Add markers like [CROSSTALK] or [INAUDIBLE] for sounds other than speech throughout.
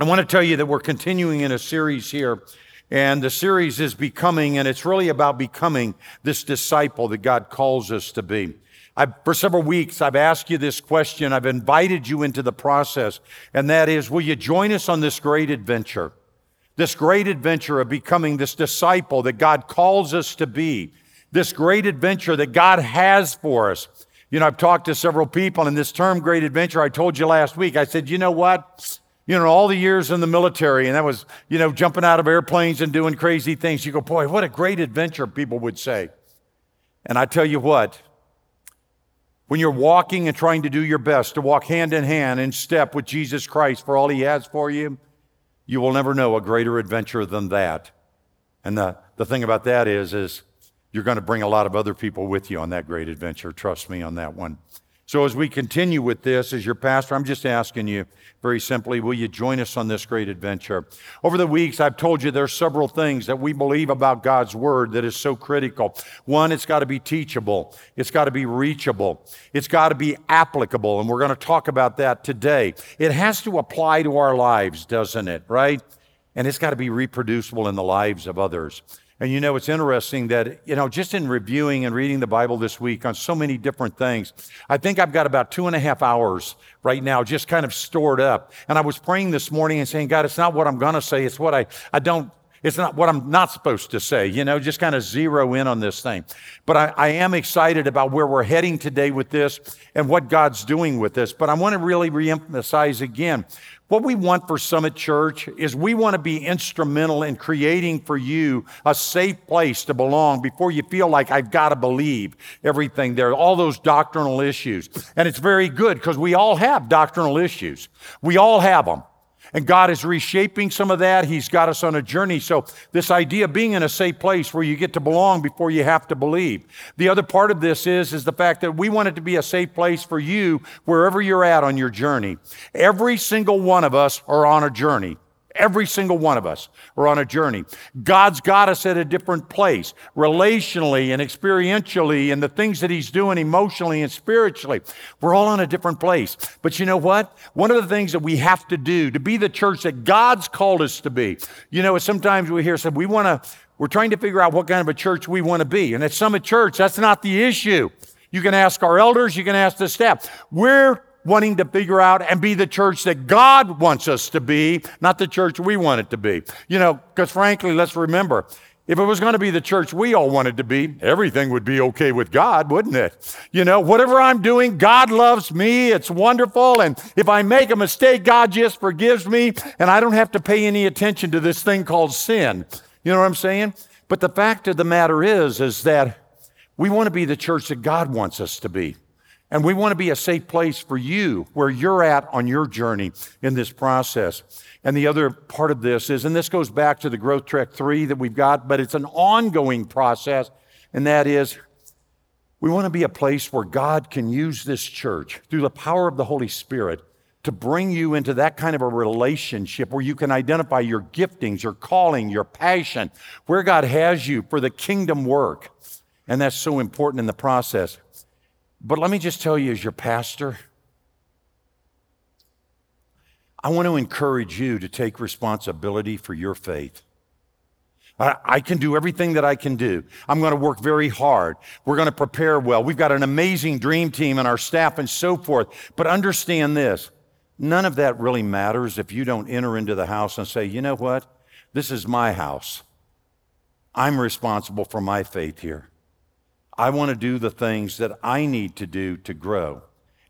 I want to tell you that we're continuing in a series here, and the series is Becoming, and it's really about becoming this disciple that God calls us to be. I, for several weeks, I've asked you this question. I've invited you into the process, and that is Will you join us on this great adventure? This great adventure of becoming this disciple that God calls us to be, this great adventure that God has for us. You know, I've talked to several people, and this term great adventure, I told you last week, I said, you know what? You know, all the years in the military, and that was, you know, jumping out of airplanes and doing crazy things. You go, boy, what a great adventure, people would say. And I tell you what, when you're walking and trying to do your best to walk hand in hand in step with Jesus Christ for all he has for you, you will never know a greater adventure than that. And the, the thing about that is, is you're going to bring a lot of other people with you on that great adventure. Trust me on that one. So, as we continue with this, as your pastor, I'm just asking you very simply, will you join us on this great adventure? Over the weeks, I've told you there are several things that we believe about God's Word that is so critical. One, it's got to be teachable, it's got to be reachable, it's got to be applicable, and we're going to talk about that today. It has to apply to our lives, doesn't it, right? And it's got to be reproducible in the lives of others. And you know, it's interesting that, you know, just in reviewing and reading the Bible this week on so many different things, I think I've got about two and a half hours right now just kind of stored up. And I was praying this morning and saying, God, it's not what I'm going to say, it's what I, I don't it's not what I'm not supposed to say, you know, just kind of zero in on this thing. But I, I, am excited about where we're heading today with this and what God's doing with this. But I want to really reemphasize again what we want for Summit Church is we want to be instrumental in creating for you a safe place to belong before you feel like I've got to believe everything there, all those doctrinal issues. And it's very good because we all have doctrinal issues. We all have them. And God is reshaping some of that. He's got us on a journey. So, this idea of being in a safe place where you get to belong before you have to believe. The other part of this is, is the fact that we want it to be a safe place for you wherever you're at on your journey. Every single one of us are on a journey. Every single one of us are on a journey. God's got us at a different place, relationally and experientially, and the things that He's doing emotionally and spiritually. We're all on a different place. But you know what? One of the things that we have to do to be the church that God's called us to be, you know, sometimes we hear said, we want to, we're trying to figure out what kind of a church we want to be. And at Summit Church, that's not the issue. You can ask our elders, you can ask the staff. We're wanting to figure out and be the church that God wants us to be, not the church we want it to be. You know, because frankly, let's remember, if it was going to be the church we all wanted to be, everything would be okay with God, wouldn't it? You know, whatever I'm doing, God loves me. It's wonderful. And if I make a mistake, God just forgives me. And I don't have to pay any attention to this thing called sin. You know what I'm saying? But the fact of the matter is, is that we want to be the church that God wants us to be. And we want to be a safe place for you where you're at on your journey in this process. And the other part of this is, and this goes back to the Growth Trek 3 that we've got, but it's an ongoing process, and that is we want to be a place where God can use this church through the power of the Holy Spirit to bring you into that kind of a relationship where you can identify your giftings, your calling, your passion, where God has you for the kingdom work. And that's so important in the process. But let me just tell you, as your pastor, I want to encourage you to take responsibility for your faith. I, I, can do everything that I can do. I'm going to work very hard. We're going to prepare well. We've got an amazing dream team and our staff and so forth. But understand this none of that really matters if you don't enter into the house and say, you know what? This is my house. I'm responsible for my faith here. I want to do the things that I need to do to grow.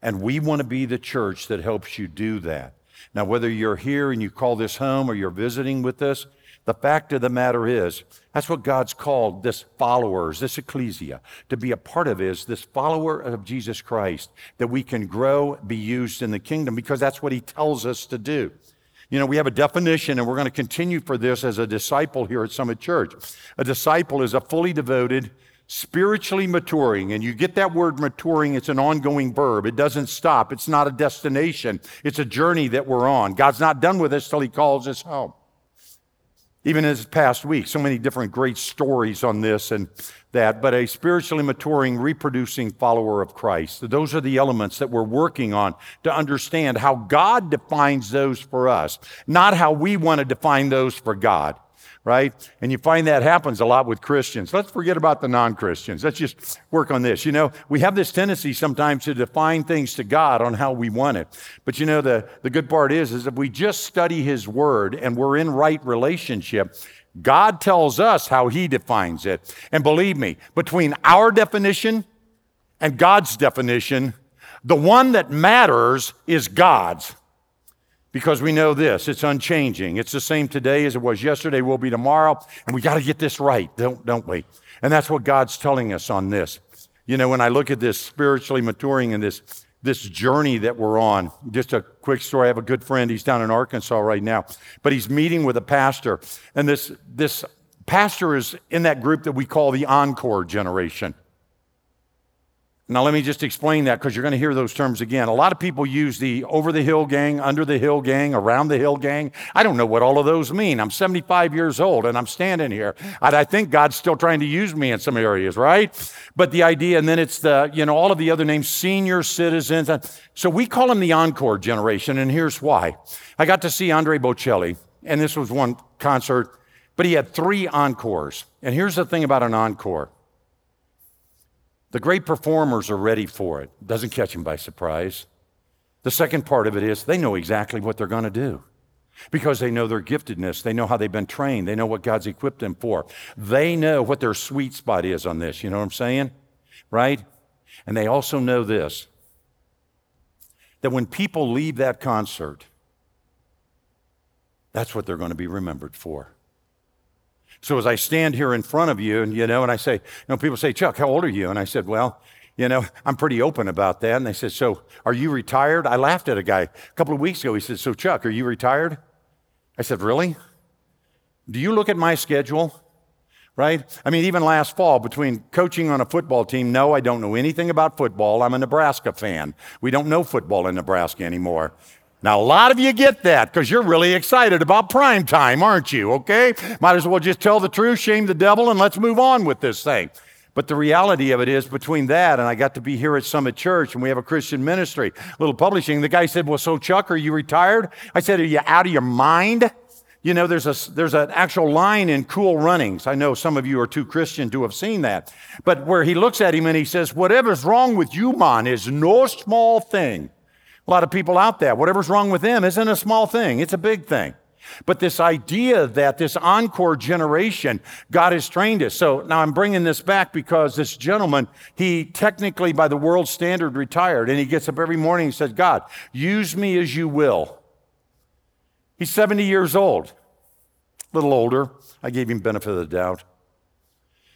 And we want to be the church that helps you do that. Now, whether you're here and you call this home or you're visiting with us, the fact of the matter is, that's what God's called this followers, this ecclesia, to be a part of is this follower of Jesus Christ, that we can grow, be used in the kingdom, because that's what he tells us to do. You know, we have a definition, and we're going to continue for this as a disciple here at Summit Church. A disciple is a fully devoted, spiritually maturing. And you get that word maturing, it's an ongoing verb. It doesn't stop, it's not a destination, it's a journey that we're on. God's not done with us till He calls us home. even in this past week, so many different great stories on this and that, but a spiritually maturing, reproducing follower of Christ. Those are the elements that we're working on to understand how God defines those for us, not how we want to define those for God right? And you find that happens a lot with Christians. Let's forget about the non Christians. Let's just work on this. You know, we have this tendency sometimes to define things to God on how we want it. But you know, the, the good part is, is if we just study His Word and we're in right relationship, God tells us how He defines it. And believe me, between our definition and God's definition, the one that matters is God's because we know this it's unchanging. It's the same today as it was yesterday will be tomorrow and we got to get this right don't, don't we? And that's what god's telling us on this. You know when i look at this spiritually maturing and this this journey that we're on just a quick story i have a good friend he's down in arkansas right now but he's meeting with a pastor and this this pastor is in that group that we call the encore generation now, let me just explain that because you're going to hear those terms again. A lot of people use the over the hill gang, under the hill gang, around the hill gang. I don't know what all of those mean. I'm 75 years old and I'm standing here. And I think God's still trying to use me in some areas, right? But the idea, and then it's the, you know, all of the other names, senior citizens. So we call them the encore generation, and here's why. I got to see Andre Bocelli, and this was one concert, but he had three encores. And here's the thing about an encore the great performers are ready for it. doesn't catch them by surprise. The second part of it is they know exactly what they're going to do because they know their giftedness. They know how they've been trained. They know what God's equipped them for. They know what their sweet spot is on this. You know what I'm saying? Right? And they also know this that when people leave that concert, that's what they're going to be remembered for. So as I stand here in front of you, and you know, and I say, you know, people say, Chuck, how old are you? And I said, well, you know, I'm pretty open about that. And they said, so are you retired? I laughed at a guy a couple of weeks ago. He said, so Chuck, are you retired? I said, really? Do you look at my schedule? Right? I mean, even last fall, between coaching on a football team, no, I don't know anything about football. I'm a Nebraska fan. We don't know football in Nebraska anymore. Now, a lot of you get that because you're really excited about prime time, aren't you? Okay? Might as well just tell the truth, shame the devil, and let's move on with this thing. But the reality of it is, between that and I got to be here at Summit Church and we have a Christian ministry, a little publishing, the guy said, Well, so Chuck, are you retired? I said, Are you out of your mind? You know, there's, a, there's an actual line in Cool Runnings. I know some of you are too Christian to have seen that. But where he looks at him and he says, Whatever's wrong with you, man, is no small thing. Lot of people out there, whatever's wrong with them isn't a small thing, it's a big thing. But this idea that this encore generation, God has trained us. So now I'm bringing this back because this gentleman, he technically, by the world standard, retired. And he gets up every morning and says, God, use me as you will. He's 70 years old, a little older. I gave him benefit of the doubt.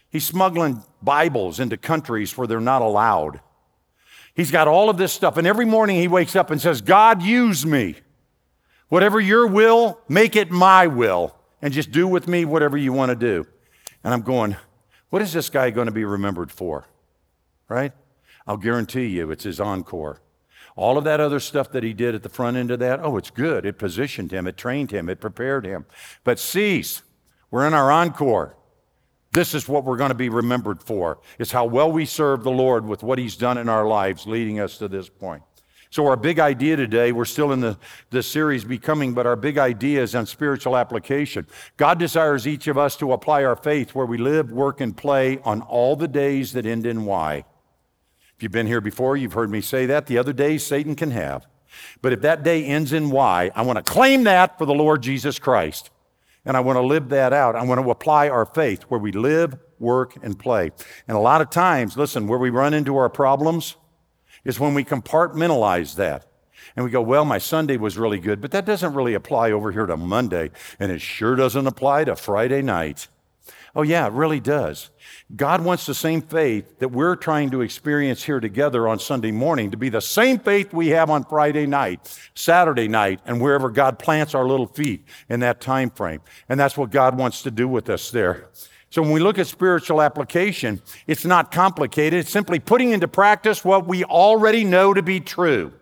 He's smuggling Bibles into countries where they're not allowed. He's got all of this stuff. And every morning he wakes up and says, God, use me. Whatever your will, make it my will. And just do with me whatever you want to do. And I'm going, what is this guy going to be remembered for? Right? I'll guarantee you it's his encore. All of that other stuff that he did at the front end of that, oh, it's good. It positioned him, it trained him, it prepared him. But cease. We're in our encore. This is what we're going to be remembered for. It's how well we serve the Lord with what He's done in our lives, leading us to this point. So, our big idea today, we're still in the, the series Becoming, but our big idea is on spiritual application. God desires each of us to apply our faith where we live, work, and play on all the days that end in Y. If you've been here before, you've heard me say that. The other days Satan can have. But if that day ends in Y, I want to claim that for the Lord Jesus Christ. And I want to live that out. I want to apply our faith where we live, work, and play. And a lot of times, listen, where we run into our problems is when we compartmentalize that. And we go, well, my Sunday was really good, but that doesn't really apply over here to Monday. And it sure doesn't apply to Friday night. Oh, yeah, it really does. God wants the same faith that we're trying to experience here together on Sunday morning to be the same faith we have on Friday night, Saturday night, and wherever God plants our little feet in that time frame. And that's what God wants to do with us there. So when we look at spiritual application, it's not complicated. It's simply putting into practice what we already know to be true.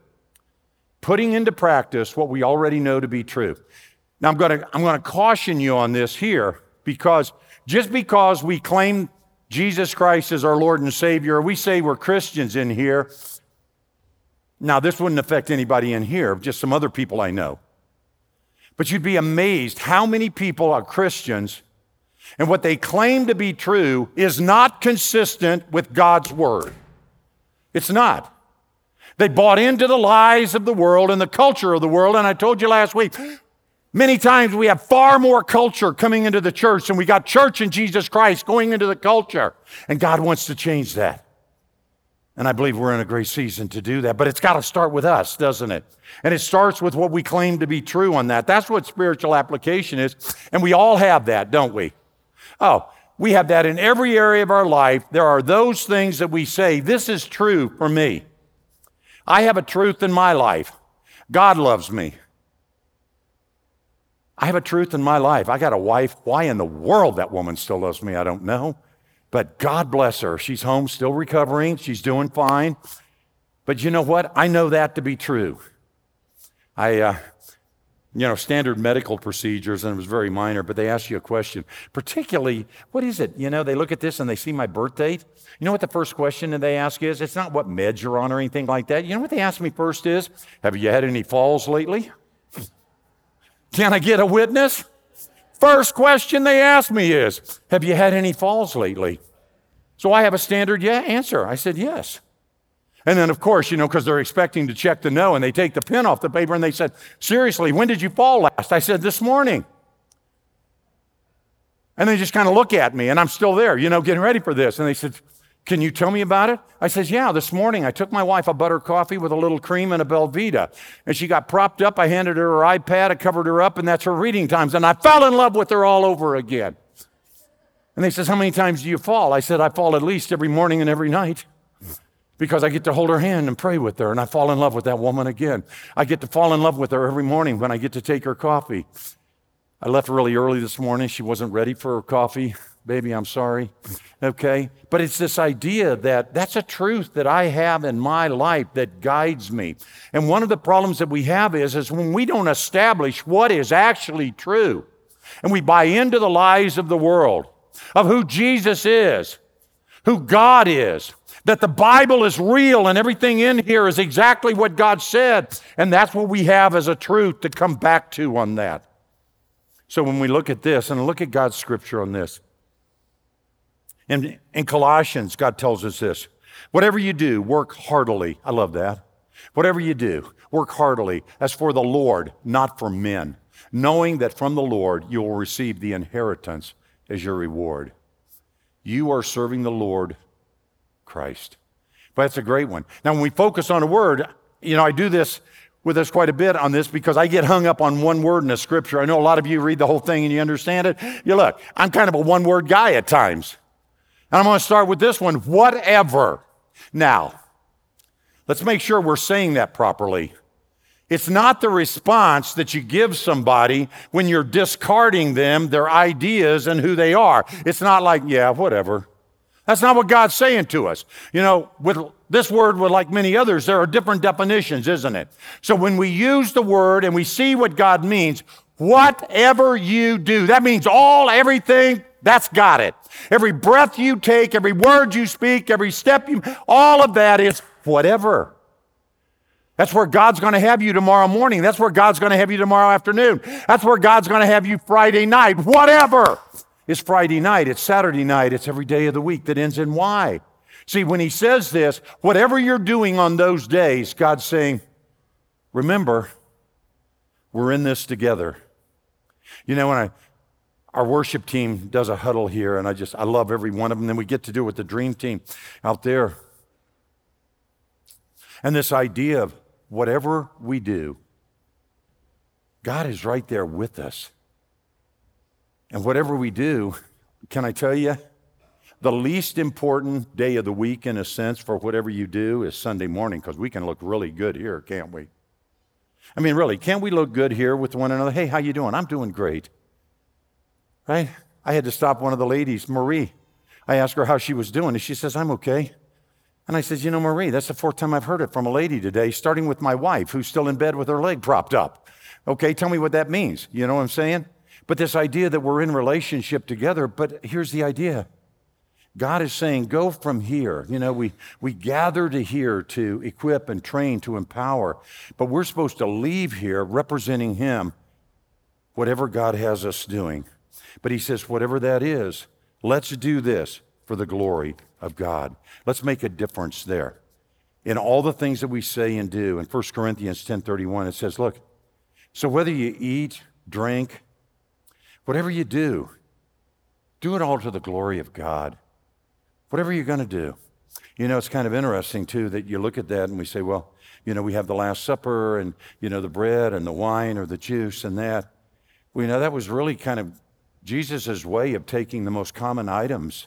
Putting into practice what we already know to be true. Now, I'm going to I'm going to caution you on this here because just because we claim Jesus Christ as our Lord and Savior, we say we're Christians in here. Now, this wouldn't affect anybody in here, just some other people I know. But you'd be amazed how many people are Christians and what they claim to be true is not consistent with God's Word. It's not. They bought into the lies of the world and the culture of the world. And I told you last week, many times we have far more culture coming into the church and we got church in Jesus Christ going into the culture. And God wants to change that. And I believe we're in a great season to do that. But it's got to start with us, doesn't it? And it starts with what we claim to be true on that. That's what spiritual application is. And we all have that, don't we? Oh, we have that in every area of our life. There are those things that we say, this is true for me. I have a truth in my life. God loves me. I have a truth in my life. I got a wife. Why in the world that woman still loves me, I don't know. But God bless her. She's home, still recovering. She's doing fine. But you know what? I know that to be true. I, uh, you know, standard medical procedures, and it was very minor, but they ask you a question. Particularly, what is it? You know, they look at this and they see my birth date. You know what the first question that they ask is? It's not what meds you're on or anything like that. You know what they ask me first is, have you had any falls lately? Can I get a witness? First question they ask me is, have you had any falls lately? So I have a standard yeah answer. I said, yes. And then, of course, you know, because they're expecting to check the no, and they take the pen off the paper and they said, Seriously, when did you fall last? I said, This morning. And they just kind of look at me, and I'm still there, you know, getting ready for this. And they said, Can you tell me about it? I says, Yeah, this morning I took my wife a butter coffee with a little cream and a Belvita. And she got propped up. I handed her her iPad, I covered her up, and that's her reading times. And I fell in love with her all over again. And they says, How many times do you fall? I said, I fall at least every morning and every night because I get to hold her hand and pray with her, and I fall in love with that woman again. I get to fall in love with her every morning when I get to take her coffee. I left really early this morning. She wasn't ready for her coffee. Baby, I'm sorry. [LAUGHS] Okay? But it's this idea that that's a truth that I have in my life that guides me. And one of the problems that we have is, is when we don't establish what is actually true and we buy into the lies of the world, of who Jesus is, who God is, that the Bible is real and everything in here is exactly what God said. And that's what we have as a truth to come back to on that. So when we look at this and look at God's scripture on this, in, in Colossians, God tells us this whatever you do, work heartily. I love that. Whatever you do, work heartily as for the Lord, not for men, knowing that from the Lord you will receive the inheritance as your reward. You are serving the Lord Christ. But that's a great one. Now, when we focus on a word, you know, I do this with us quite a bit on this because I get hung up on one word in a scripture. I know a lot of you read the whole thing and you understand it. You look, I'm kind of a one word guy at times. And I'm going to start with this one whatever. Now, let's make sure we're saying that properly. It's not the response that you give somebody when you're discarding them, their ideas, and who they are. It's not like, yeah, whatever. That's not what God's saying to us. You know, with this word, like many others, there are different definitions, isn't it? So when we use the word and we see what God means, whatever you do, that means all, everything, that's got it. Every breath you take, every word you speak, every step you, all of that is whatever. That's where God's going to have you tomorrow morning. That's where God's going to have you tomorrow afternoon. That's where God's going to have you Friday night. Whatever. It's Friday night, it's Saturday night, it's every day of the week that ends in Y. See, when he says this, whatever you're doing on those days, God's saying, remember, we're in this together. You know, when I, our worship team does a huddle here, and I just, I love every one of them. Then we get to do it with the dream team out there. And this idea of whatever we do, God is right there with us. And whatever we do, can I tell you, the least important day of the week, in a sense, for whatever you do is Sunday morning because we can look really good here, can't we? I mean, really, can't we look good here with one another? Hey, how you doing? I'm doing great. Right? I had to stop one of the ladies, Marie. I asked her how she was doing, and she says, I'm okay. And I says, You know, Marie, that's the fourth time I've heard it from a lady today, starting with my wife, who's still in bed with her leg propped up. Okay, tell me what that means. You know what I'm saying? But this idea that we're in relationship together, but here's the idea. God is saying, go from here. You know, we, we gather to here to equip and train, to empower, but we're supposed to leave here representing Him, whatever God has us doing. But He says, whatever that is, let's do this for the glory of God. Let's make a difference there. In all the things that we say and do, in 1 Corinthians 10:31, it says, look, so whether you eat, drink, whatever you do, do it all to the glory of God. Whatever you're going to do. You know, it's kind of interesting too that you look at that and we say, well, you know, we have the Last Supper and, you know, the bread and the wine or the juice and that. Well, you know, that was really kind of Jesus' way of taking the most common items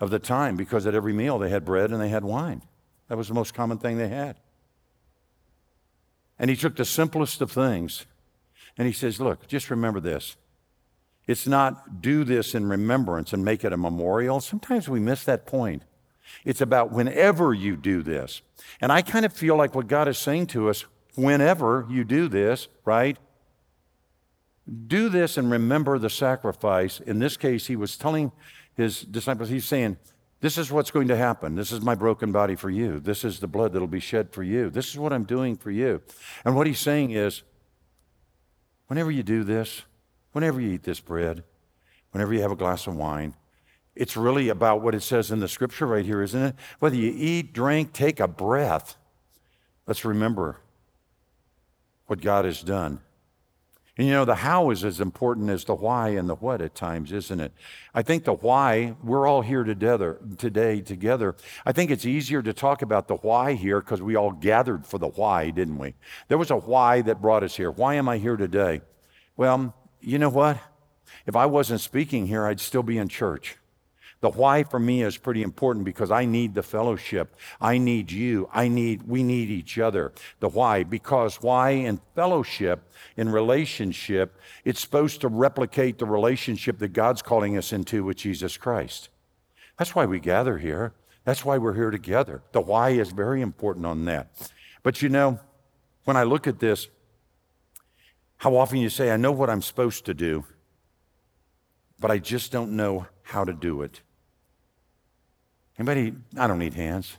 of the time because at every meal they had bread and they had wine. That was the most common thing they had. And he took the simplest of things and he says, Look, just remember this. It's not do this in remembrance and make it a memorial. Sometimes we miss that point. It's about whenever you do this. And I kind of feel like what God is saying to us whenever you do this, right? Do this and remember the sacrifice. In this case, he was telling his disciples, he's saying, This is what's going to happen. This is my broken body for you. This is the blood that'll be shed for you. This is what I'm doing for you. And what he's saying is, whenever you do this, whenever you eat this bread, whenever you have a glass of wine, it's really about what it says in the scripture right here, isn't it? Whether you eat, drink, take a breath, let's remember what God has done. And you know, the how is as important as the why and the what at times, isn't it? I think the why, we're all here together today together. I think it's easier to talk about the why here because we all gathered for the why, didn't we? There was a why that brought us here. Why am I here today? Well, you know what? If I wasn't speaking here, I'd still be in church. The why for me is pretty important because I need the fellowship. I need you. I need, we need each other. The why, because why in fellowship, in relationship, it's supposed to replicate the relationship that God's calling us into with Jesus Christ. That's why we gather here. That's why we're here together. The why is very important on that. But you know, when I look at this, how often you say, I know what I'm supposed to do, but I just don't know how to do it. Anybody? I don't need hands.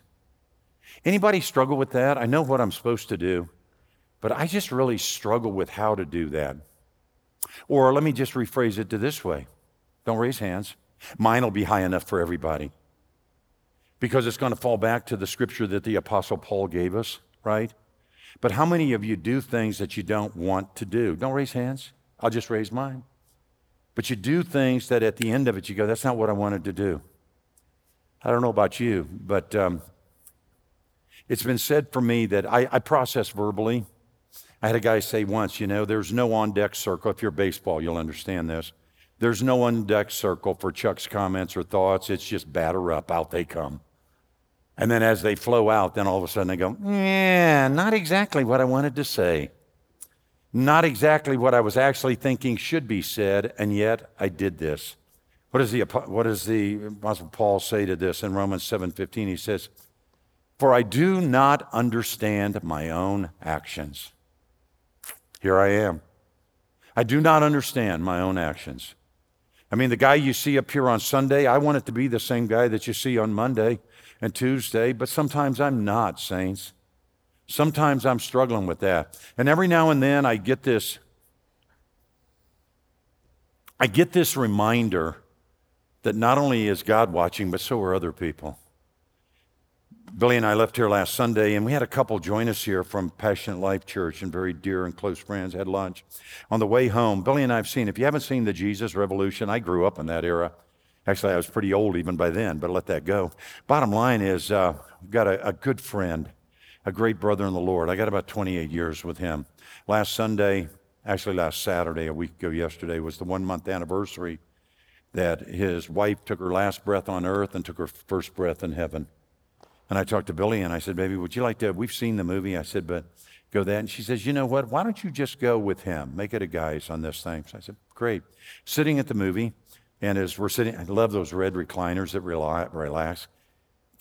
Anybody struggle with that? I know what I'm supposed to do, but I just really struggle with how to do that. Or let me just rephrase it to this way don't raise hands. Mine will be high enough for everybody because it's going to fall back to the scripture that the Apostle Paul gave us, right? But how many of you do things that you don't want to do? Don't raise hands. I'll just raise mine. But you do things that at the end of it, you go, that's not what I wanted to do. I don't know about you, but um, it's been said for me that I, I process verbally. I had a guy say once, you know, there's no on deck circle. If you're baseball, you'll understand this. There's no on deck circle for Chuck's comments or thoughts. It's just batter up, out they come. And then as they flow out, then all of a sudden they go, yeah, not exactly what I wanted to say. Not exactly what I was actually thinking should be said, and yet I did this. What does the, what does the Apostle Paul say to this in Romans 7.15? He says, For I do not understand my own actions. Here I am. I do not understand my own actions. I mean, the guy you see up here on Sunday, I want it to be the same guy that you see on Monday and Tuesday, but sometimes I'm not, saints. Sometimes I'm struggling with that. And every now and then I get this I get this reminder that not only is God watching, but so are other people. Billy and I left here last Sunday, and we had a couple join us here from Passionate Life Church and very dear and close friends, had lunch. On the way home, Billy and I have seen, if you haven't seen the Jesus Revolution, I grew up in that era. Actually, I was pretty old even by then, but let that go. Bottom line is, uh, we've got a, a good friend, a great brother in the Lord. I got about 28 years with him. Last Sunday, actually last Saturday, a week ago yesterday, was the one month anniversary that his wife took her last breath on earth and took her first breath in heaven. And I talked to Billy and I said, Baby, would you like to? We've seen the movie. I said, But go that. And she says, You know what? Why don't you just go with him? Make it a guys on this thing. So I said, Great. Sitting at the movie, and as we're sitting, I love those red recliners that relax.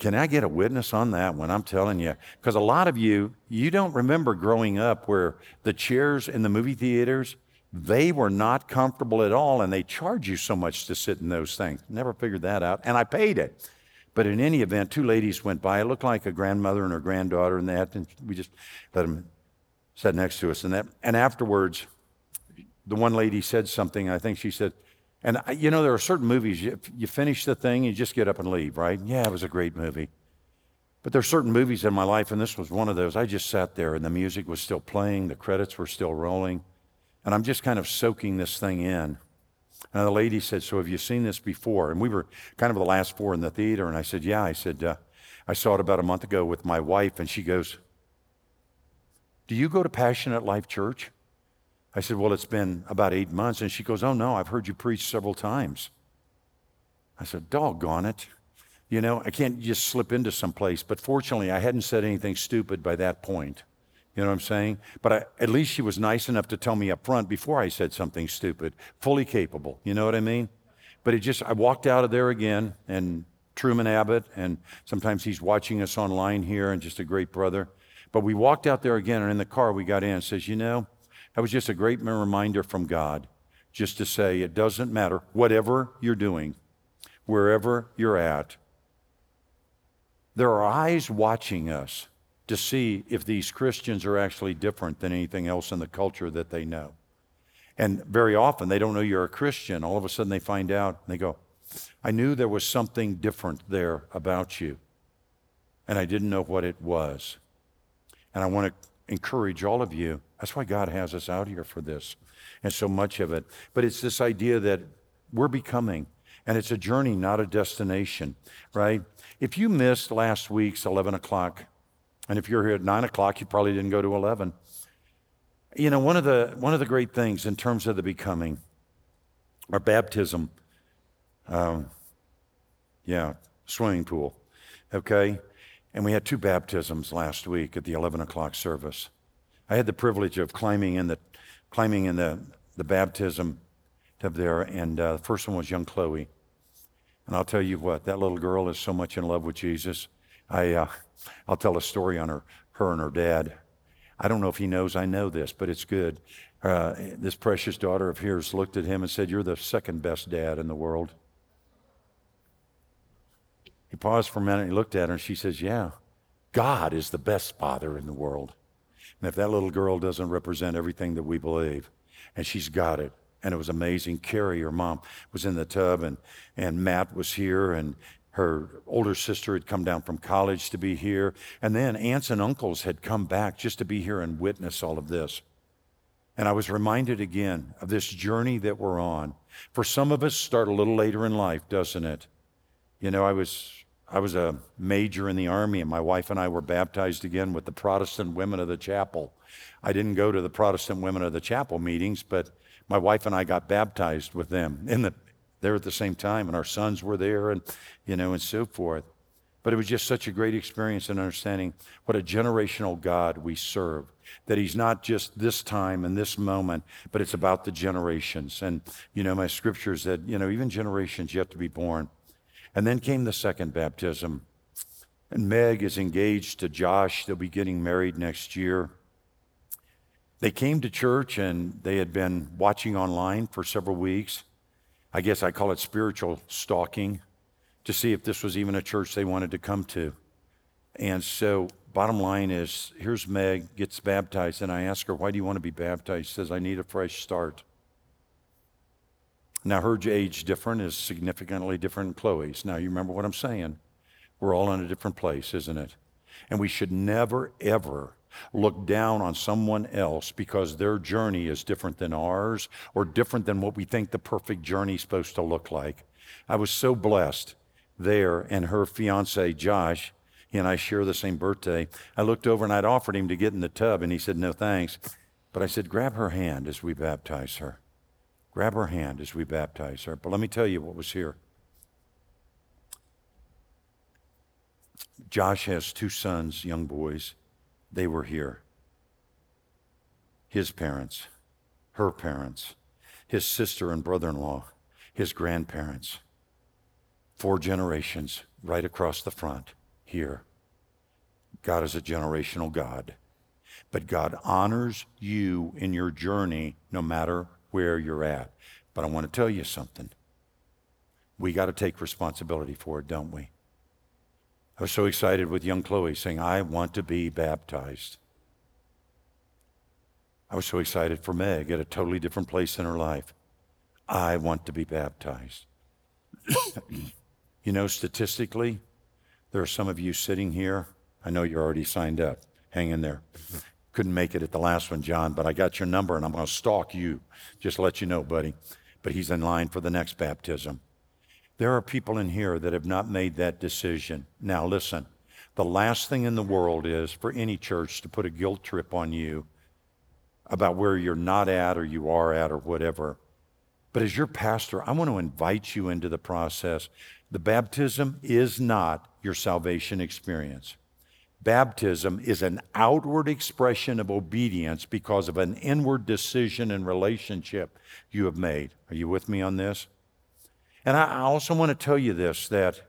Can I get a witness on that one? I'm telling you. Because a lot of you, you don't remember growing up where the chairs in the movie theaters, they were not comfortable at all and they charge you so much to sit in those things. Never figured that out. And I paid it. But in any event, two ladies went by. It looked like a grandmother and her granddaughter and that. And we just let them sit next to us. And, that, and afterwards, the one lady said something. I think she said, and you know, there are certain movies, you, you finish the thing, you just get up and leave, right? Yeah, it was a great movie. But there are certain movies in my life, and this was one of those. I just sat there, and the music was still playing, the credits were still rolling, and I'm just kind of soaking this thing in. And the lady said, So have you seen this before? And we were kind of the last four in the theater, and I said, Yeah. I said, uh, I saw it about a month ago with my wife, and she goes, Do you go to Passionate Life Church? I said, Well, it's been about eight months. And she goes, Oh, no, I've heard you preach several times. I said, Doggone it. You know, I can't just slip into some place. But fortunately, I hadn't said anything stupid by that point. You know what I'm saying? But I, at least she was nice enough to tell me up front before I said something stupid, fully capable. You know what I mean? But it just, I walked out of there again, and Truman Abbott, and sometimes he's watching us online here, and just a great brother. But we walked out there again, and in the car we got in and says, You know, that was just a great reminder from God just to say it doesn't matter, whatever you're doing, wherever you're at, there are eyes watching us to see if these Christians are actually different than anything else in the culture that they know. And very often they don't know you're a Christian. All of a sudden they find out and they go, I knew there was something different there about you, and I didn't know what it was. And I want to encourage all of you that's why God has us out here for this and so much of it. But it's this idea that we're becoming, and it's a journey, not a destination, right? If you missed last week's 11 o'clock, and if you're here at 9 o'clock, you probably didn't go to 11. You know, one of the, one of the great things in terms of the becoming, our baptism, um, yeah, swimming pool, okay? And we had two baptisms last week at the 11 o'clock service. I had the privilege of climbing in the, climbing in the, the baptism up there, and uh, the first one was young Chloe. And I'll tell you what, that little girl is so much in love with Jesus. I, uh, I'll tell a story on her, her and her dad. I don't know if he knows I know this, but it's good. Uh, this precious daughter of hers looked at him and said, You're the second best dad in the world. He paused for a minute and he looked at her and she says, Yeah, God is the best father in the world. And if that little girl doesn't represent everything that we believe, and she's got it, and it was amazing. Carrie, her mom, was in the tub, and, and Matt was here, and her older sister had come down from college to be here. And then aunts and uncles had come back just to be here and witness all of this. And I was reminded again of this journey that we're on. For some of us, start a little later in life, doesn't it? You know, I was I was a major in the army, and my wife and I were baptized again with the Protestant women of the chapel. I didn't go to the Protestant women of the chapel meetings, but my wife and I got baptized with them in the, there at the same time, and our sons were there, and you know, and so forth. But it was just such a great experience in understanding what a generational God we serve. That He's not just this time and this moment, but it's about the generations. And, you know, my scripture said, you know, even generations yet to be born. And then came the second baptism. And Meg is engaged to Josh. They'll be getting married next year. They came to church and they had been watching online for several weeks. I guess I call it spiritual stalking to see if this was even a church they wanted to come to. And so, bottom line is here's Meg, gets baptized, and I ask her, Why do you want to be baptized? She says, I need a fresh start. Now, her age different is significantly different than Chloe's. Now, you remember what I'm saying. We're all in a different place, isn't it? And we should never, ever look down on someone else because their journey is different than ours or different than what we think the perfect journey is supposed to look like. I was so blessed there, and her fiance, Josh, he and I share the same birthday. I looked over and I'd offered him to get in the tub, and he said, No thanks. But I said, Grab her hand as we baptize her. Grab her hand as we baptize her. But let me tell you what was here. Josh has two sons, young boys. They were here. His parents, her parents, his sister and brother in law, his grandparents. Four generations right across the front. here. God is a generational God. But God honors you in your journey no matter where you're at. But I want to tell you something. We got to take responsibility for it, don't we? I was so excited with young Chloe saying, I want to be baptized. I was so excited for Meg at a totally different place in her life. I want to be baptized. [COUGHS] you know, statistically, there are some of you sitting here. I know you're already signed up. Hang in there. Couldn't make it at the last one, John, but I got your number and I'm going to stalk you. Just let you know, buddy. But he's in line for the next baptism. There are people in here that have not made that decision. Now, listen, the last thing in the world is for any church to put a guilt trip on you about where you're not at or you are at or whatever. But as your pastor, I want to invite you into the process. The baptism is not your salvation experience. Baptism is an outward expression of obedience because of an inward decision and relationship you have made. Are you with me on this? And I also want to tell you this that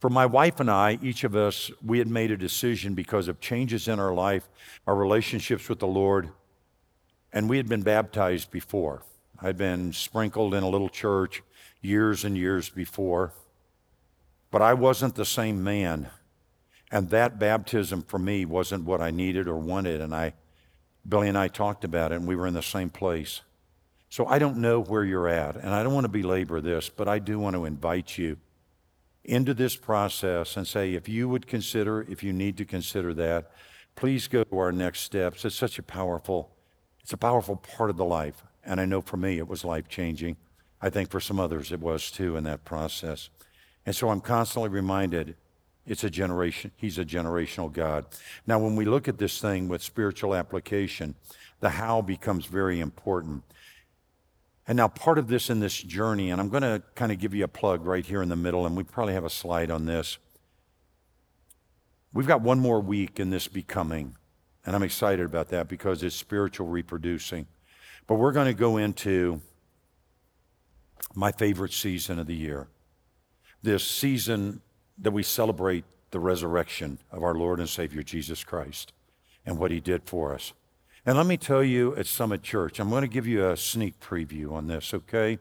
for my wife and I, each of us, we had made a decision because of changes in our life, our relationships with the Lord, and we had been baptized before. I'd been sprinkled in a little church years and years before, but I wasn't the same man. And that baptism for me wasn't what I needed or wanted. And I Billy and I talked about it, and we were in the same place. So I don't know where you're at, and I don't want to belabor this, but I do want to invite you into this process and say, if you would consider, if you need to consider that, please go to our next steps. It's such a powerful, it's a powerful part of the life. And I know for me it was life changing. I think for some others it was too in that process. And so I'm constantly reminded it's a generation, he's a generational God. Now, when we look at this thing with spiritual application, the how becomes very important. And now, part of this in this journey, and I'm going to kind of give you a plug right here in the middle, and we probably have a slide on this. We've got one more week in this becoming, and I'm excited about that because it's spiritual reproducing. But we're going to go into my favorite season of the year. This season that we celebrate the resurrection of our Lord and Savior Jesus Christ and what he did for us. And let me tell you at Summit Church, I'm going to give you a sneak preview on this, okay?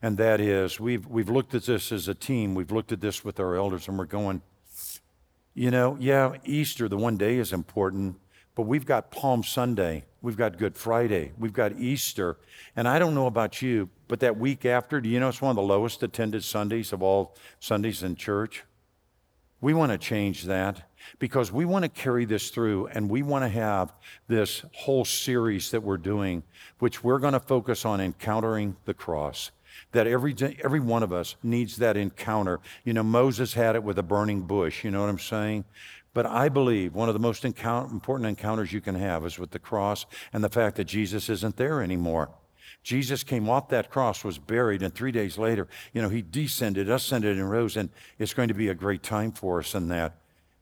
And that is, we've, we've looked at this as a team, we've looked at this with our elders, and we're going, you know, yeah, Easter, the one day is important, but we've got Palm Sunday, we've got Good Friday, we've got Easter. And I don't know about you, but that week after, do you know it's one of the lowest attended Sundays of all Sundays in church? We want to change that because we want to carry this through and we want to have this whole series that we're doing, which we're going to focus on encountering the cross. That every, every one of us needs that encounter. You know, Moses had it with a burning bush, you know what I'm saying? But I believe one of the most important encounters you can have is with the cross and the fact that Jesus isn't there anymore. Jesus came off that cross, was buried, and three days later, you know, he descended, ascended, and rose, and it's going to be a great time for us in that.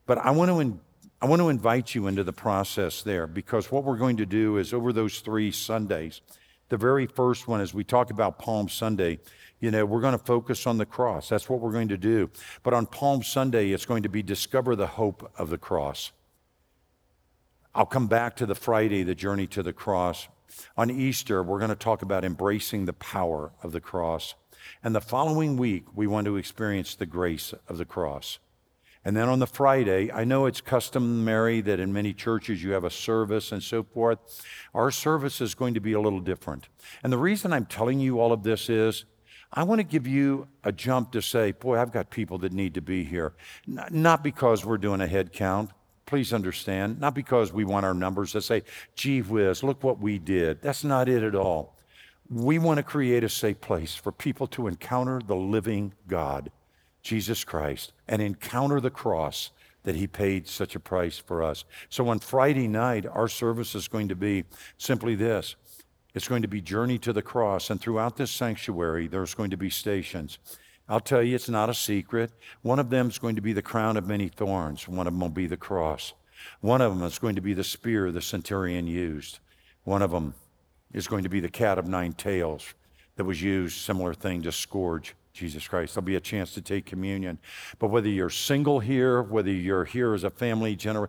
But I want to, in, I want to invite you into the process there because what we're going to do is over those three Sundays, the very first one, as we talk about Palm Sunday, you know, we're going to focus on the cross. That's what we're going to do. But on Palm Sunday, it's going to be discover the hope of the cross. I'll come back to the Friday, the journey to the cross. On Easter, we're going to talk about embracing the power of the cross. And the following week, we want to experience the grace of the cross. And then on the Friday, I know it's customary that in many churches you have a service and so forth. Our service is going to be a little different. And the reason I'm telling you all of this is I want to give you a jump to say, boy, I've got people that need to be here. Not because we're doing a head count, Please understand, not because we want our numbers to say, gee whiz, look what we did. That's not it at all. We want to create a safe place for people to encounter the living God, Jesus Christ, and encounter the cross that he paid such a price for us. So on Friday night, our service is going to be simply this. It's going to be journey to the cross. And throughout this sanctuary, there's going to be stations. I'll tell you, it's not a secret. One of them is going to be the crown of many thorns, one of them will be the cross. One of them is going to be the spear the centurion used. One of them is going to be the cat of nine tails that was used, similar thing, to scourge Jesus Christ. There'll be a chance to take communion. But whether you're single here, whether you're here as a family general,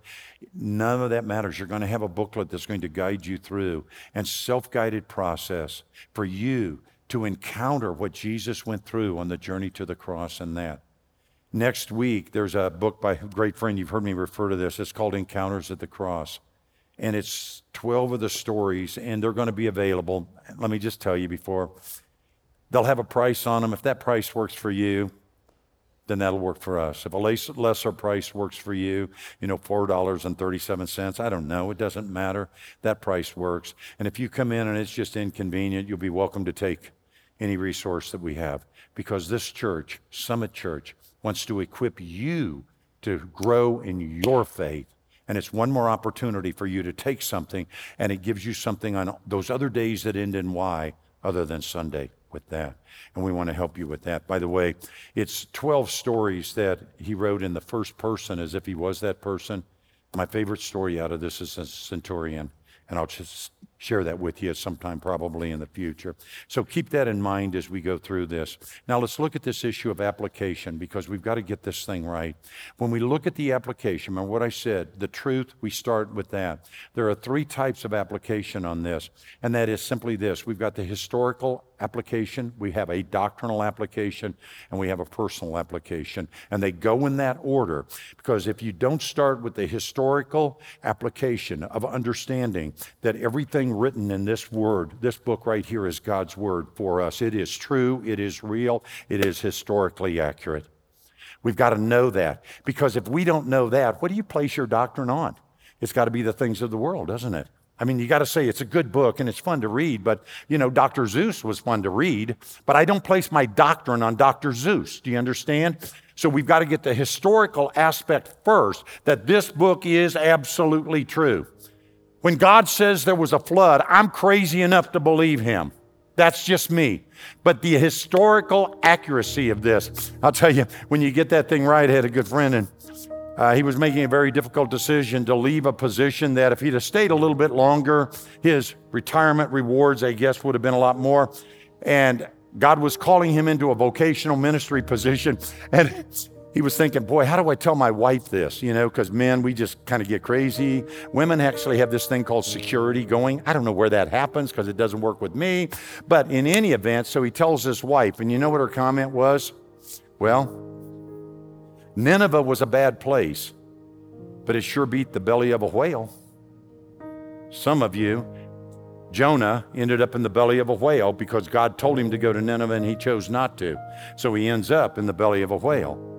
none of that matters. You're going to have a booklet that's going to guide you through and self-guided process for you to encounter what Jesus went through on the journey to the cross and that. Next week, there's a book by a great friend. You've heard me refer to this. It's called Encounters at the Cross. And it's 12 of the stories, and they're going to be available. Let me just tell you before They'll have a price on them. If that price works for you, then that'll work for us. If a lesser price works for you, you know, $4.37, I don't know, it doesn't matter. That price works. And if you come in and it's just inconvenient, you'll be welcome to take any resource that we have because this church, Summit Church, wants to equip you to grow in your faith. And it's one more opportunity for you to take something, and it gives you something on those other days that end in Y other than Sunday with that. And we want to help you with that. By the way, it's 12 stories that he wrote in the first person as if he was that person. My favorite story out of this is a centurion. And I'll just share that with you sometime probably in the future. So keep that in mind as we go through this. Now let's look at this issue of application because we've got to get this thing right. When we look at the application, remember what I said, the truth, we start with that. There are three types of application on this, and that is simply this. We've got the historical application, we have a doctrinal application, and we have a personal application. And they go in that order because if you don't start with the historical application of understanding that everything written in this word, this book right here is God's word for us. It is true, it is real, it is historically accurate. We've got to know that because if we don't know that, what do you place your doctrine on? It's got to be the things of the world, doesn't it? I mean, you got to say it's a good book and it's fun to read, but you know, Dr. Seuss was fun to read, but I don't place my doctrine on Dr. Seuss. Do you understand? So we've got to get the historical aspect first that this book is absolutely true. When God says there was a flood, I'm crazy enough to believe him. That's just me. But the historical accuracy of this, I'll tell you, when you get that thing right, I had a good friend, and uh, he was making a very difficult decision to leave a position that if he'd have stayed a little bit longer, his retirement rewards, I guess, would have been a lot more. And God was calling him into a vocational ministry position. And he was thinking, boy, how do I tell my wife this? You know, because men, we just kind of get crazy. Women actually have this thing called security going. I don't know where that happens because it doesn't work with me. But in any event, so he tells his wife, and you know what her comment was? Well, Nineveh was a bad place, but it sure beat the belly of a whale. Some of you, Jonah ended up in the belly of a whale because God told him to go to Nineveh and he chose not to. So he ends up in the belly of a whale.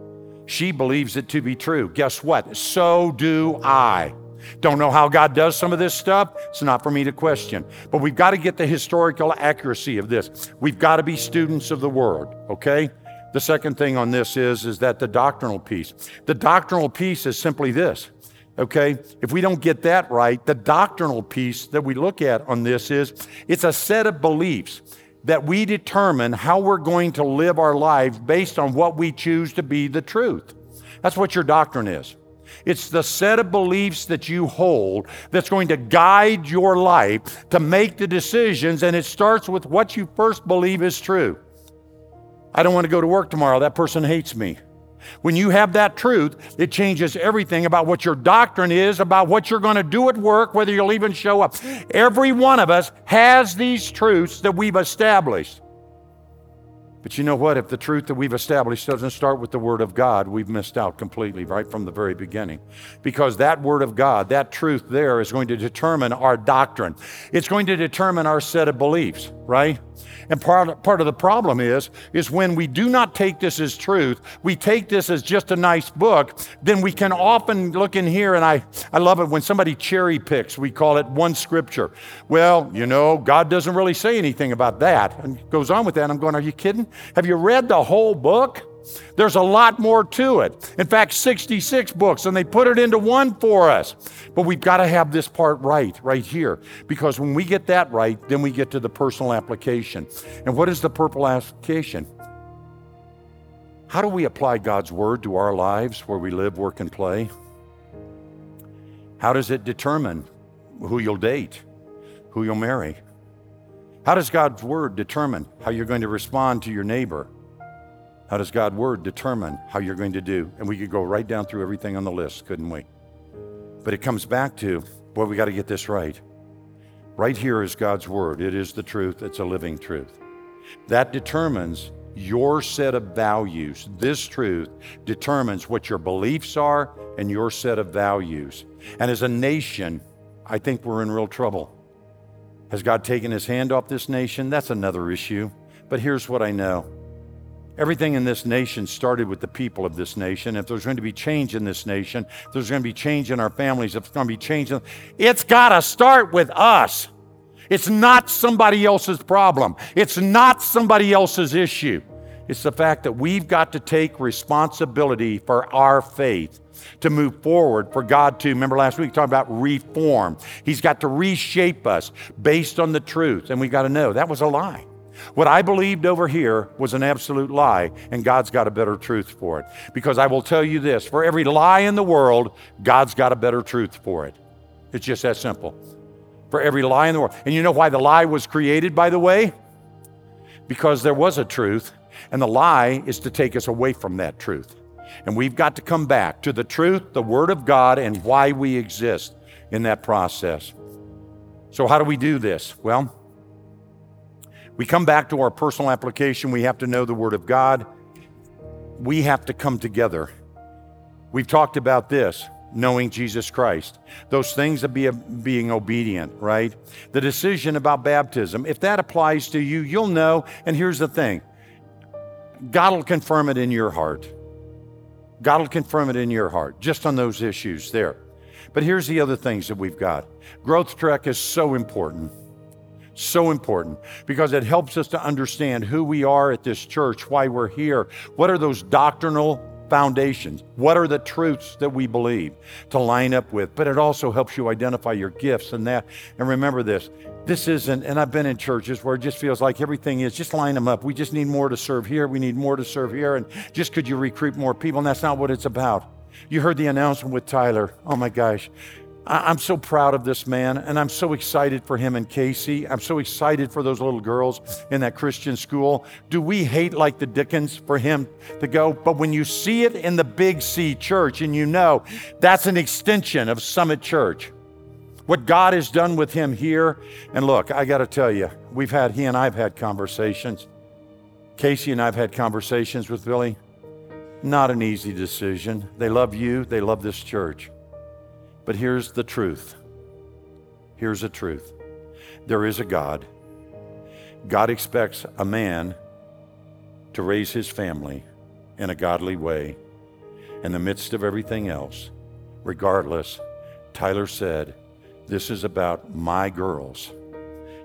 She believes it to be true. Guess what? So do I. Don't know how God does some of this stuff. It's not for me to question. But we've got to get the historical accuracy of this. We've got to be students of the word, okay? The second thing on this is is that the doctrinal piece. The doctrinal piece is simply this. Okay? If we don't get that right, the doctrinal piece that we look at on this is it's a set of beliefs that we determine how we're going to live our lives based on what we choose to be the truth. That's what your doctrine is. It's the set of beliefs that you hold that's going to guide your life to make the decisions, and it starts with what you first believe is true. I don't want to go to work tomorrow. That person hates me. When you have that truth, it changes everything about what your doctrine is, about what you're going to do at work, whether you'll even show up. Every one of us has these truths that we've established. But you know what? If the truth that we've established doesn't start with the Word of God, we've missed out completely right from the very beginning. Because that Word of God, that truth there, is going to determine our doctrine. It's going to determine our set of beliefs, right? And part, part of the problem is, is when we do not take this as truth, we take this as just a nice book, then we can often look in here, and I, I love it when somebody cherry picks, we call it one scripture. Well, you know, God doesn't really say anything about that. And goes on with that. I'm going, are you kidding? Have you read the whole book? There's a lot more to it. In fact, 66 books, and they put it into one for us. But we've got to have this part right, right here, because when we get that right, then we get to the personal application. And what is the purple application? How do we apply God's word to our lives where we live, work, and play? How does it determine who you'll date, who you'll marry? How does God's word determine how you're going to respond to your neighbor? How does God's word determine how you're going to do? And we could go right down through everything on the list, couldn't we? But it comes back to, boy, we got to get this right. Right here is God's word. It is the truth, it's a living truth. That determines your set of values. This truth determines what your beliefs are and your set of values. And as a nation, I think we're in real trouble. Has God taken his hand off this nation? That's another issue. But here's what I know Everything in this nation started with the people of this nation. If there's going to be change in this nation, if there's going to be change in our families, if there's going to be change, in, it's got to start with us. It's not somebody else's problem. It's not somebody else's issue. It's the fact that we've got to take responsibility for our faith to move forward, for God to, remember last week, talking about reform. He's got to reshape us based on the truth. And we've got to know that was a lie. What I believed over here was an absolute lie, and God's got a better truth for it. Because I will tell you this for every lie in the world, God's got a better truth for it. It's just that simple. For every lie in the world. And you know why the lie was created, by the way? Because there was a truth, and the lie is to take us away from that truth. And we've got to come back to the truth, the Word of God, and why we exist in that process. So, how do we do this? Well, we come back to our personal application. We have to know the Word of God. We have to come together. We've talked about this knowing Jesus Christ, those things of be, being obedient, right? The decision about baptism, if that applies to you, you'll know. And here's the thing God will confirm it in your heart. God will confirm it in your heart, just on those issues there. But here's the other things that we've got. Growth Trek is so important. So important because it helps us to understand who we are at this church, why we're here. What are those doctrinal foundations? What are the truths that we believe to line up with? But it also helps you identify your gifts and that. And remember this this isn't, and I've been in churches where it just feels like everything is just line them up. We just need more to serve here. We need more to serve here. And just could you recruit more people? And that's not what it's about. You heard the announcement with Tyler. Oh my gosh. I'm so proud of this man, and I'm so excited for him and Casey. I'm so excited for those little girls in that Christian school. Do we hate like the Dickens for him to go? But when you see it in the Big C church and you know that's an extension of Summit Church, what God has done with him here, and look, I got to tell you, we've had, he and I've had conversations. Casey and I've had conversations with Billy. Not an easy decision. They love you, they love this church. But here's the truth. Here's the truth. There is a God. God expects a man to raise his family in a godly way in the midst of everything else. Regardless, Tyler said, This is about my girls,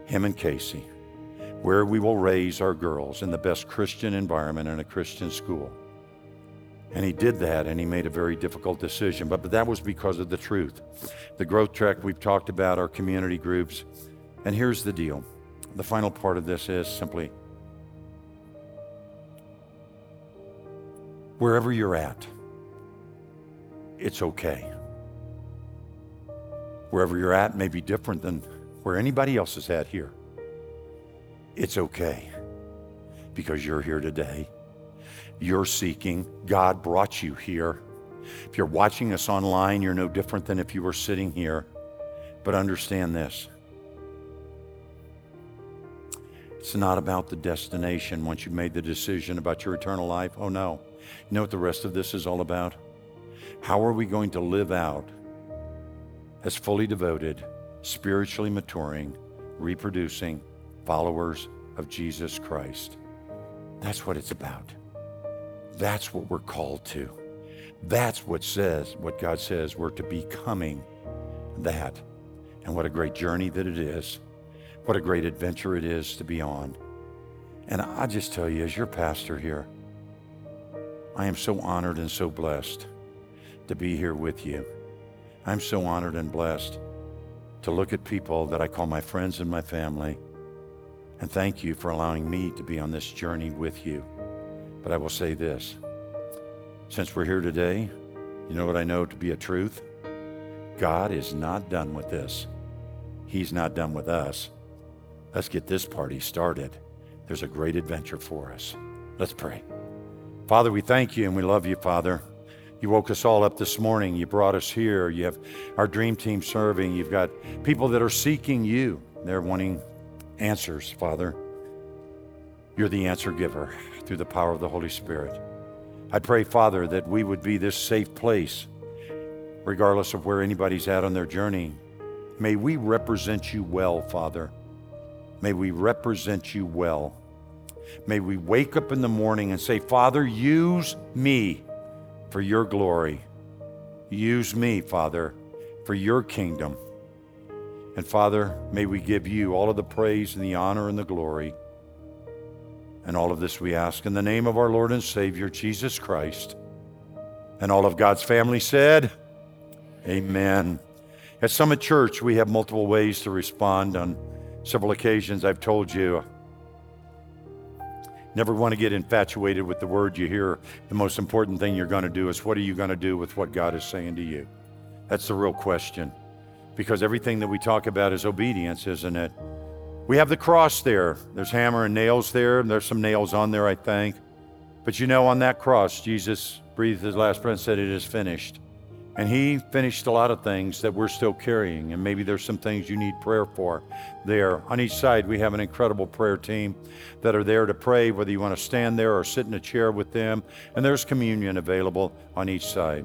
him and Casey, where we will raise our girls in the best Christian environment in a Christian school. And he did that and he made a very difficult decision. But, but that was because of the truth. The growth track we've talked about, our community groups. And here's the deal the final part of this is simply wherever you're at, it's okay. Wherever you're at may be different than where anybody else is at here. It's okay because you're here today you're seeking. God brought you here. If you're watching us online, you're no different than if you were sitting here. But understand this it's not about the destination once you've made the decision about your eternal life. Oh, no. You know what the rest of this is all about? How are we going to live out as fully devoted, spiritually maturing, reproducing followers of Jesus Christ? That's what it's about. That's what we're called to. That's what says, what God says we're to becoming that. And what a great journey that it is. What a great adventure it is to be on. And I just tell you, as your pastor here, I am so honored and so blessed to be here with you. I'm so honored and blessed to look at people that I call my friends and my family. And thank you for allowing me to be on this journey with you. But I will say this since we're here today, you know what I know to be a truth? God is not done with this. He's not done with us. Let's get this party started. There's a great adventure for us. Let's pray. Father, we thank you and we love you, Father. You woke us all up this morning. You brought us here. You have our dream team serving. You've got people that are seeking you. They're wanting answers, Father. You're the answer giver through the power of the Holy Spirit. I pray, Father, that we would be this safe place, regardless of where anybody's at on their journey. May we represent you well, Father. May we represent you well. May we wake up in the morning and say, Father, use me for your glory. Use me, Father, for your kingdom. And Father, may we give you all of the praise and the honor and the glory. And all of this we ask in the name of our Lord and Savior, Jesus Christ. And all of God's family said, Amen. At Summit Church, we have multiple ways to respond. On several occasions, I've told you, never want to get infatuated with the word you hear. The most important thing you're going to do is what are you going to do with what God is saying to you? That's the real question. Because everything that we talk about is obedience, isn't it? We have the cross there. There's hammer and nails there. There's some nails on there, I think. But you know, on that cross, Jesus breathed his last breath and said, It is finished. And he finished a lot of things that we're still carrying. And maybe there's some things you need prayer for there. On each side, we have an incredible prayer team that are there to pray, whether you want to stand there or sit in a chair with them. And there's communion available on each side.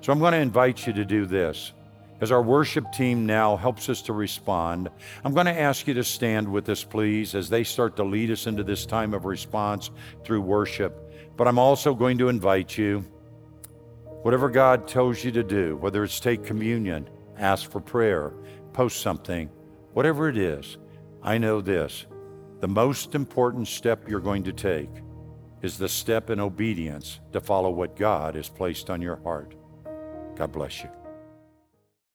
So I'm going to invite you to do this. As our worship team now helps us to respond, I'm going to ask you to stand with us, please, as they start to lead us into this time of response through worship. But I'm also going to invite you, whatever God tells you to do, whether it's take communion, ask for prayer, post something, whatever it is, I know this. The most important step you're going to take is the step in obedience to follow what God has placed on your heart. God bless you.